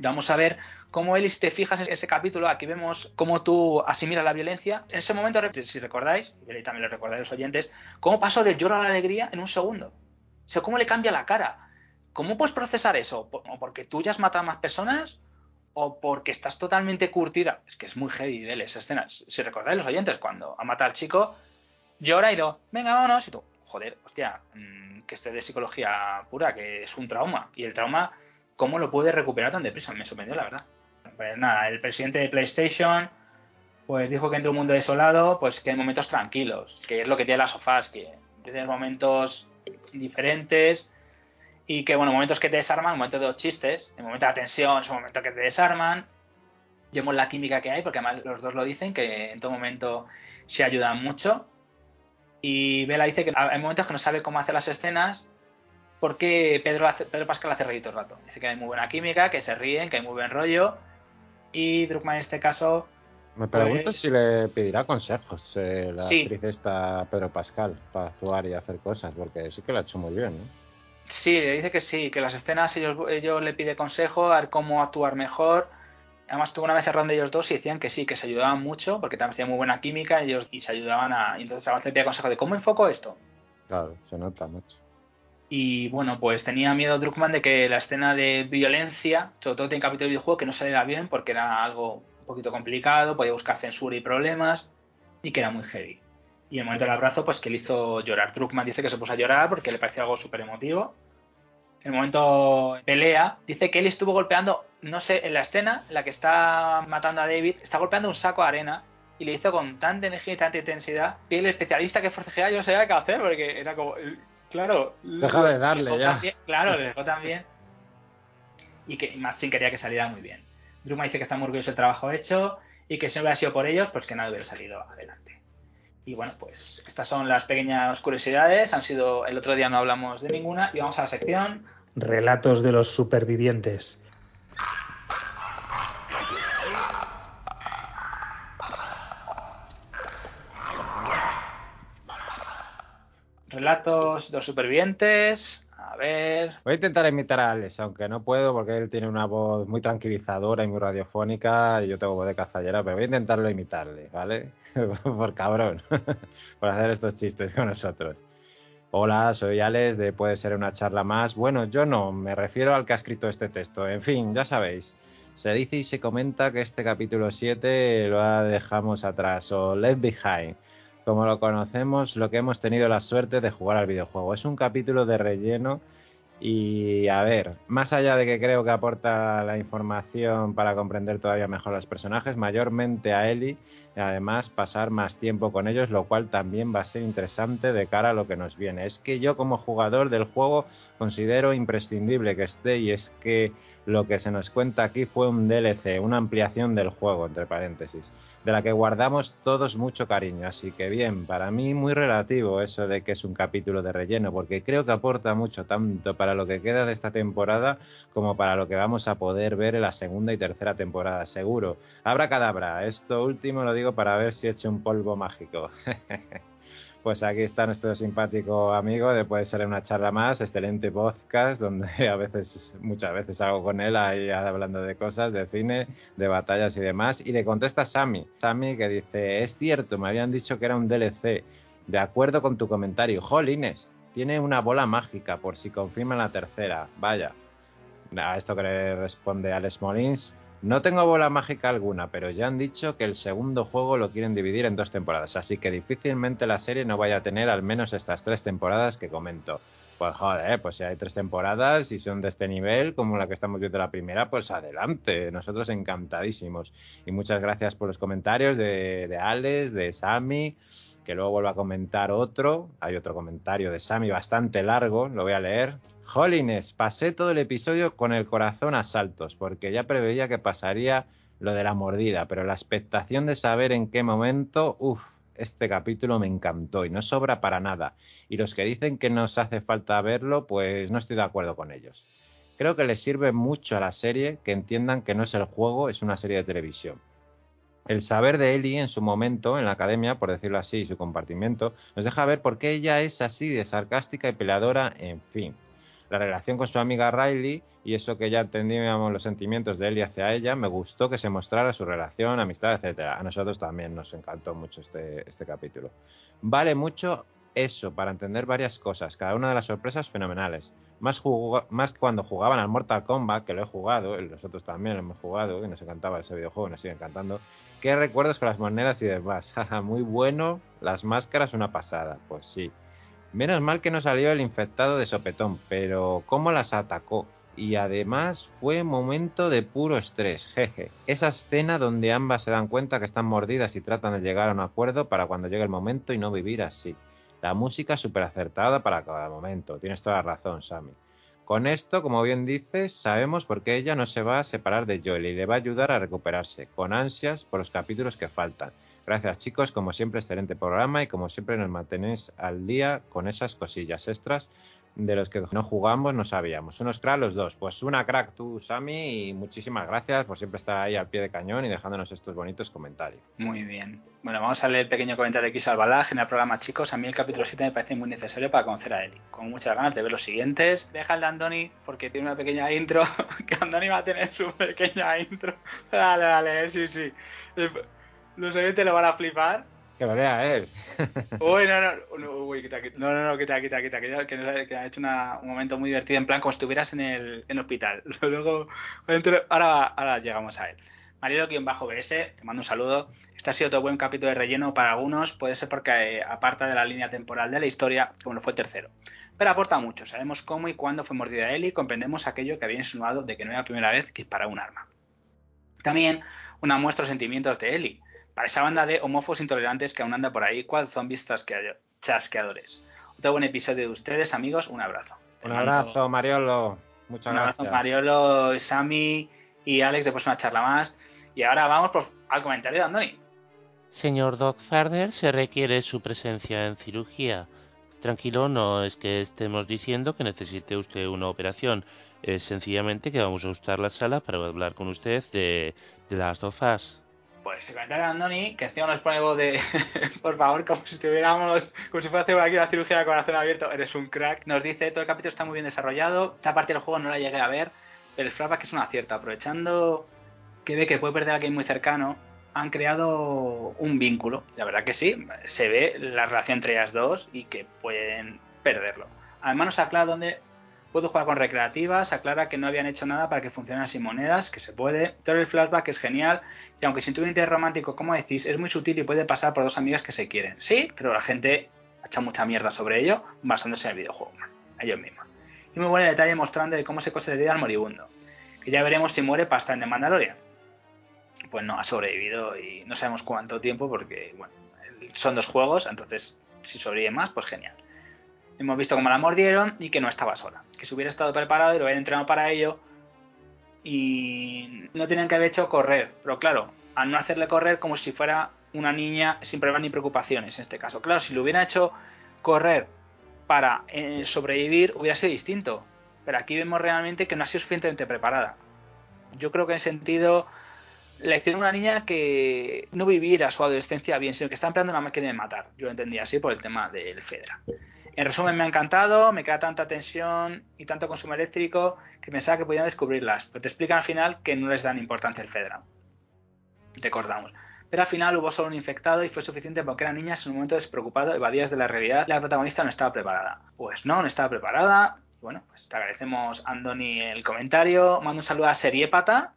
A: Vamos a ver cómo Eli, si te fijas en ese capítulo, aquí vemos cómo tú asimilas la violencia. En ese momento, si recordáis, y Eli también lo recordáis los oyentes, cómo pasó del lloro a la alegría en un segundo. O sea, cómo le cambia la cara. ¿Cómo puedes procesar eso? ¿O porque tú ya has matado a más personas? O porque estás totalmente curtida. Es que es muy heavy de esa escena. Si recordáis los oyentes, cuando ha matado al chico, llora y lo, venga, vámonos. Y tú, joder, hostia, mm, que esté de psicología pura, que es un trauma. Y el trauma, ¿cómo lo puede recuperar tan deprisa? Me sorprendió, la verdad. Pues nada, el presidente de PlayStation, pues dijo que entre un mundo desolado, pues que hay momentos tranquilos, que es lo que tiene las sofás, que tiene momentos diferentes y que, bueno, momentos que te desarman, momentos de los chistes, en momentos de tensión, son momentos que te desarman. Vemos la química que hay, porque además los dos lo dicen, que en todo momento se ayudan mucho. Y Bella dice que hay momentos que no sabe cómo hacer las escenas, porque Pedro, Pedro Pascal hace reír todo el rato. Dice que hay muy buena química, que se ríen, que hay muy buen rollo. Y Druckmann en este caso.
B: Me pregunto pues si le pedirá consejos eh, la actriz esta Pedro Pascal para actuar y hacer cosas, porque sí que lo ha hecho muy bien, ¿no?
A: Sí, le dice que sí, que las escenas ellos, ellos le pide consejo a ver cómo actuar mejor. Además tuvo una mesa ronda ellos dos y decían que sí, que se ayudaban mucho porque también hacían muy buena química y ellos y se ayudaban a... Y entonces Avance le pide consejo de cómo enfoco esto.
B: Claro, se nota mucho.
A: Y bueno, pues tenía miedo Druckmann de que la escena de violencia, sobre todo en el capítulo del videojuego, que no saliera bien porque era algo un poquito complicado, podía buscar censura y problemas y que era muy heavy. Y el momento del abrazo, pues que le hizo llorar. Truckman dice que se puso a llorar porque le pareció algo súper emotivo. El momento pelea, dice que él estuvo golpeando, no sé, en la escena en la que está matando a David, está golpeando un saco de arena y le hizo con tanta energía y tanta intensidad que el especialista que forcejea yo no sabía qué hacer porque era como, claro.
B: Deja de darle ya.
A: claro, le dejó también. Y que Matsin quería que saliera muy bien. Druma dice que está muy orgulloso del trabajo hecho y que si no hubiera sido por ellos, pues que nada hubiera salido adelante. Y bueno, pues estas son las pequeñas curiosidades. Han sido, el otro día no hablamos de ninguna. Y vamos a la sección.
C: Relatos de los supervivientes.
A: Relatos de los supervivientes. Ver.
B: Voy a intentar imitar a Alex, aunque no puedo porque él tiene una voz muy tranquilizadora y muy radiofónica y yo tengo voz de cazallera, pero voy a intentarlo imitarle, ¿vale? por cabrón, por hacer estos chistes con nosotros. Hola, soy Alex de Puede ser una charla más. Bueno, yo no, me refiero al que ha escrito este texto. En fin, ya sabéis. Se dice y se comenta que este capítulo 7 lo dejamos atrás o left behind como lo conocemos, lo que hemos tenido la suerte de jugar al videojuego. Es un capítulo de relleno y a ver, más allá de que creo que aporta la información para comprender todavía mejor los personajes, mayormente a Ellie, y además pasar más tiempo con ellos, lo cual también va a ser interesante de cara a lo que nos viene. Es que yo como jugador del juego considero imprescindible que esté y es que lo que se nos cuenta aquí fue un DLC, una ampliación del juego, entre paréntesis de la que guardamos todos mucho cariño. Así que bien, para mí muy relativo eso de que es un capítulo de relleno, porque creo que aporta mucho tanto para lo que queda de esta temporada como para lo que vamos a poder ver en la segunda y tercera temporada, seguro. Habrá cadabra, esto último lo digo para ver si he un polvo mágico. pues aquí está nuestro simpático amigo de Puede ser una charla más, excelente podcast, donde a veces, muchas veces hago con él ahí hablando de cosas, de cine, de batallas y demás. Y le contesta Sammy, Sammy que dice, es cierto, me habían dicho que era un DLC. De acuerdo con tu comentario, Jolines, tiene una bola mágica por si confirman la tercera. Vaya. A esto que le responde Alex Molins, No tengo bola mágica alguna, pero ya han dicho que el segundo juego lo quieren dividir en dos temporadas, así que difícilmente la serie no vaya a tener al menos estas tres temporadas que comento. Pues joder, pues si hay tres temporadas y son de este nivel, como la que estamos viendo la primera, pues adelante. Nosotros encantadísimos. Y muchas gracias por los comentarios de, de Alex, de Sammy, que luego vuelvo a comentar otro. Hay otro comentario de Sammy bastante largo, lo voy a leer. Jolines, pasé todo el episodio con el corazón a saltos, porque ya preveía que pasaría lo de la mordida, pero la expectación de saber en qué momento, uff, este capítulo me encantó y no sobra para nada. Y los que dicen que nos hace falta verlo, pues no estoy de acuerdo con ellos. Creo que les sirve mucho a la serie que entiendan que no es el juego, es una serie de televisión. El saber de Ellie en su momento en la academia, por decirlo así, y su compartimiento, nos deja ver por qué ella es así de sarcástica y peleadora, en fin la relación con su amiga Riley y eso que ya entendíamos los sentimientos de y hacia ella, me gustó que se mostrara su relación, amistad, etcétera. A nosotros también nos encantó mucho este, este capítulo. Vale mucho eso para entender varias cosas, cada una de las sorpresas fenomenales. Más, más cuando jugaban al Mortal Kombat, que lo he jugado, nosotros también lo hemos jugado, y nos encantaba ese videojuego, nos sigue encantando. ¿Qué recuerdos con las monedas y demás? Muy bueno, las máscaras una pasada, pues sí. Menos mal que no salió el infectado de sopetón, pero cómo las atacó. Y además fue momento de puro estrés, jeje. Esa escena donde ambas se dan cuenta que están mordidas y tratan de llegar a un acuerdo para cuando llegue el momento y no vivir así. La música súper acertada para cada momento. Tienes toda la razón, Sammy. Con esto, como bien dices, sabemos por qué ella no se va a separar de Joel y le va a ayudar a recuperarse, con ansias por los capítulos que faltan. Gracias chicos, como siempre excelente programa y como siempre nos mantenéis al día con esas cosillas extras de los que no jugamos no sabíamos. Unos crack los dos. Pues una crack tú, Sammy, y muchísimas gracias por siempre estar ahí al pie de cañón y dejándonos estos bonitos comentarios.
A: Muy bien. Bueno, vamos a leer el pequeño comentario de X en el programa, chicos. A mí el capítulo 7 me parece muy necesario para conocer a Eli. Con muchas ganas de ver los siguientes. Deja el de Andoni porque tiene una pequeña intro. que Andoni va a tener su pequeña intro. Dale, dale, sí, sí. Los oyentes lo van a flipar.
B: Que lo lea él.
A: Uy, no, no, uy, quita, quita, no, no, no, quita, quita, quita, que, que ha hecho un momento muy divertido, en plan como si estuvieras en el, hospital. Luego, ahora, llegamos a él. Marielo, quien bajo BS, te mando un saludo. Este ha sido otro buen capítulo de relleno para algunos, puede ser porque eh, aparta de la línea temporal de la historia, como lo fue el tercero. Pero aporta mucho, sabemos cómo y cuándo fue mordida él y comprendemos aquello que había insinuado de que no era la primera vez que disparaba un arma. También una muestra de sentimientos de Ellie para esa banda de homófobos intolerantes que aún anda por ahí, cual zombies chasqueadores. Otro buen episodio de ustedes, amigos. Un abrazo.
B: Un abrazo, Mariolo. Muchas gracias. Un abrazo,
A: Mariolo, Sammy y Alex. Después una charla más. Y ahora vamos al comentario de Andoni.
D: Señor Doc Farner, se requiere su presencia en cirugía. Tranquilo, no es que estemos diciendo que necesite usted una operación. Es sencillamente que vamos a usar la sala para hablar con usted de, de las dos
A: pues se comentario a Andoni, que encima nos pone voz de, por favor, como si estuviéramos, como si fuera hacer aquí una cirugía de corazón abierto, eres un crack. Nos dice, todo el capítulo está muy bien desarrollado, esta parte del juego no la llegué a ver, pero el flashback es un acierto, aprovechando que ve que puede perder a alguien muy cercano, han creado un vínculo. La verdad que sí, se ve la relación entre ellas dos y que pueden perderlo. Además nos aclara dónde Puedo jugar con recreativas, aclara que no habían hecho nada para que funcionen sin monedas, que se puede. Todo el flashback es genial y aunque sin tu interés romántico, como decís, es muy sutil y puede pasar por dos amigas que se quieren. Sí, pero la gente ha hecho mucha mierda sobre ello basándose en el videojuego, ellos mismos. Y muy buen detalle mostrando de cómo se vida al moribundo, que ya veremos si muere para estar en The Mandalorian. Pues no, ha sobrevivido y no sabemos cuánto tiempo porque, bueno, son dos juegos, entonces si sobrevive más, pues genial. Hemos visto cómo la mordieron y que no estaba sola. Que se hubiera estado preparado y lo hubieran entrenado para ello. Y no tenían que haber hecho correr. Pero claro, al no hacerle correr como si fuera una niña sin problemas ni preocupaciones en este caso. Claro, si lo hubieran hecho correr para eh, sobrevivir hubiera sido distinto. Pero aquí vemos realmente que no ha sido suficientemente preparada. Yo creo que en sentido la hicieron una niña que no viviera su adolescencia bien, sino que está empleando una máquina de matar. Yo lo entendía así por el tema del Fedra. En resumen, me ha encantado, me queda tanta tensión y tanto consumo eléctrico que pensaba que podían descubrirlas, pero te explican al final que no les dan importancia el Fedra. Recordamos. Pero al final hubo solo un infectado y fue suficiente porque eran niñas en un momento despreocupado, evadías de la realidad, la protagonista no estaba preparada. Pues no, no estaba preparada. Bueno, pues te agradecemos, Andoni, el comentario. Mando un saludo a Seriepata,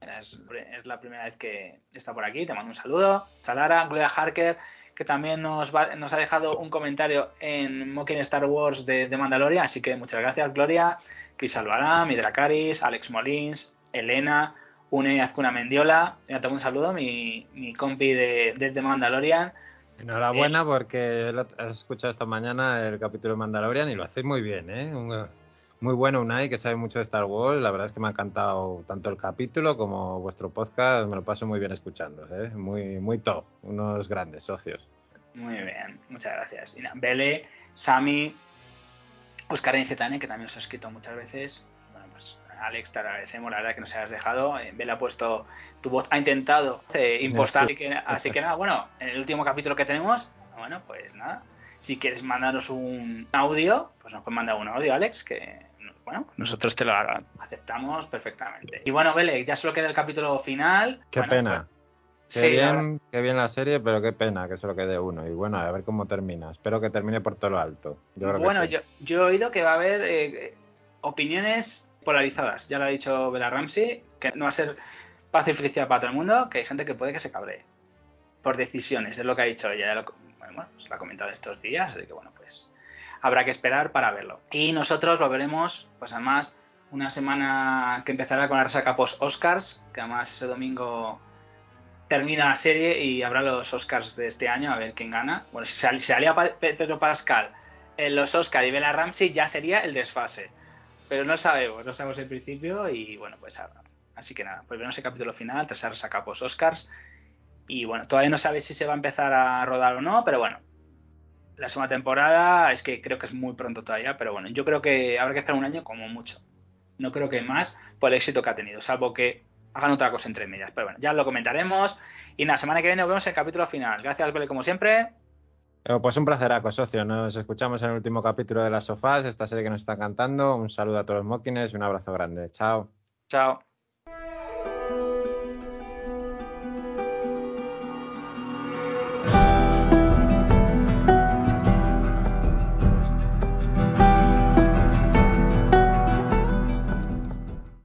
A: Es, es la primera vez que está por aquí. Te mando un saludo. Zalara, Gloria Harker, que también nos, va- nos ha dejado un comentario en Mocking Star Wars de, de Mandalorian. Así que muchas gracias, Gloria. Chris Alvaram, Hidracaris, Alex Molins, Elena, Une Azcuna Mendiola. Te mando un saludo, mi, mi compi de, de, de Mandalorian.
B: Enhorabuena porque lo- has escuchado esta mañana el capítulo de Mandalorian y lo hacéis muy bien, ¿eh? Un- Muy bueno, Unai, que sabe mucho de Star Wars. La verdad es que me ha encantado tanto el capítulo como vuestro podcast. Me lo paso muy bien escuchando, ¿eh? Muy, muy top. Unos grandes socios.
A: Muy bien, muchas gracias. Nada, Bele, Sami, Oscar NZN, que también nos ha escrito muchas veces. Bueno, pues Alex, te agradecemos, la verdad que nos hayas dejado. Eh, Bele ha puesto tu voz, ha intentado eh, impostar.
B: Sí.
A: Así, que, así que nada, bueno, en el último capítulo que tenemos, bueno, pues nada. Si quieres mandarnos un audio, pues nos puedes mandar un audio, Alex, que bueno, nosotros te lo aceptamos perfectamente. Y bueno, Bele, ya solo queda el capítulo final.
B: Qué
A: Bueno,
B: pena.
A: pues,
B: Qué
A: sí,
B: bien, qué bien la serie, pero qué pena que solo quede uno. Y bueno, a ver cómo termina. Espero que termine por todo lo alto. Yo creo que
A: bueno,
B: sí.
A: yo, yo he oído que va a haber eh, opiniones polarizadas. Ya lo ha dicho Bella Ramsey, que no va a ser paz y felicidad para todo el mundo, que hay gente que puede que se cabree por decisiones, es lo que ha dicho ella. Bueno, pues lo ha comentado estos días, así que bueno, pues habrá que esperar para verlo. Y nosotros lo veremos, pues además, una semana que empezará con la resaca post Oscars, que además ese domingo termina la serie y habrá los Oscars de este año, a ver quién gana. Bueno, si sal- si salía Pedro Pascal en los Oscars y Bella Ramsey, ya sería el desfase. Pero no sabemos, no sabemos el principio y bueno, pues ahora. Así que nada, pues veremos el capítulo final, tras esa resaca post Oscars. Y bueno, todavía no sabéis si se va a empezar a rodar o no, pero bueno. La segunda temporada es que creo que es muy pronto todavía, pero bueno, yo creo que habrá que esperar un año como mucho. No creo que más por el éxito que ha tenido, salvo que hagan otra cosa entre medias. Pero bueno, ya lo comentaremos. Y la semana que viene nos vemos en el capítulo final. Gracias, Bele, como siempre.
B: Eh, Pues un placeraco, socio. Nos escuchamos en el último capítulo de Las Sofás, esta serie que nos está cantando. Un saludo a todos los moquines y un abrazo grande. Chao.
A: Chao.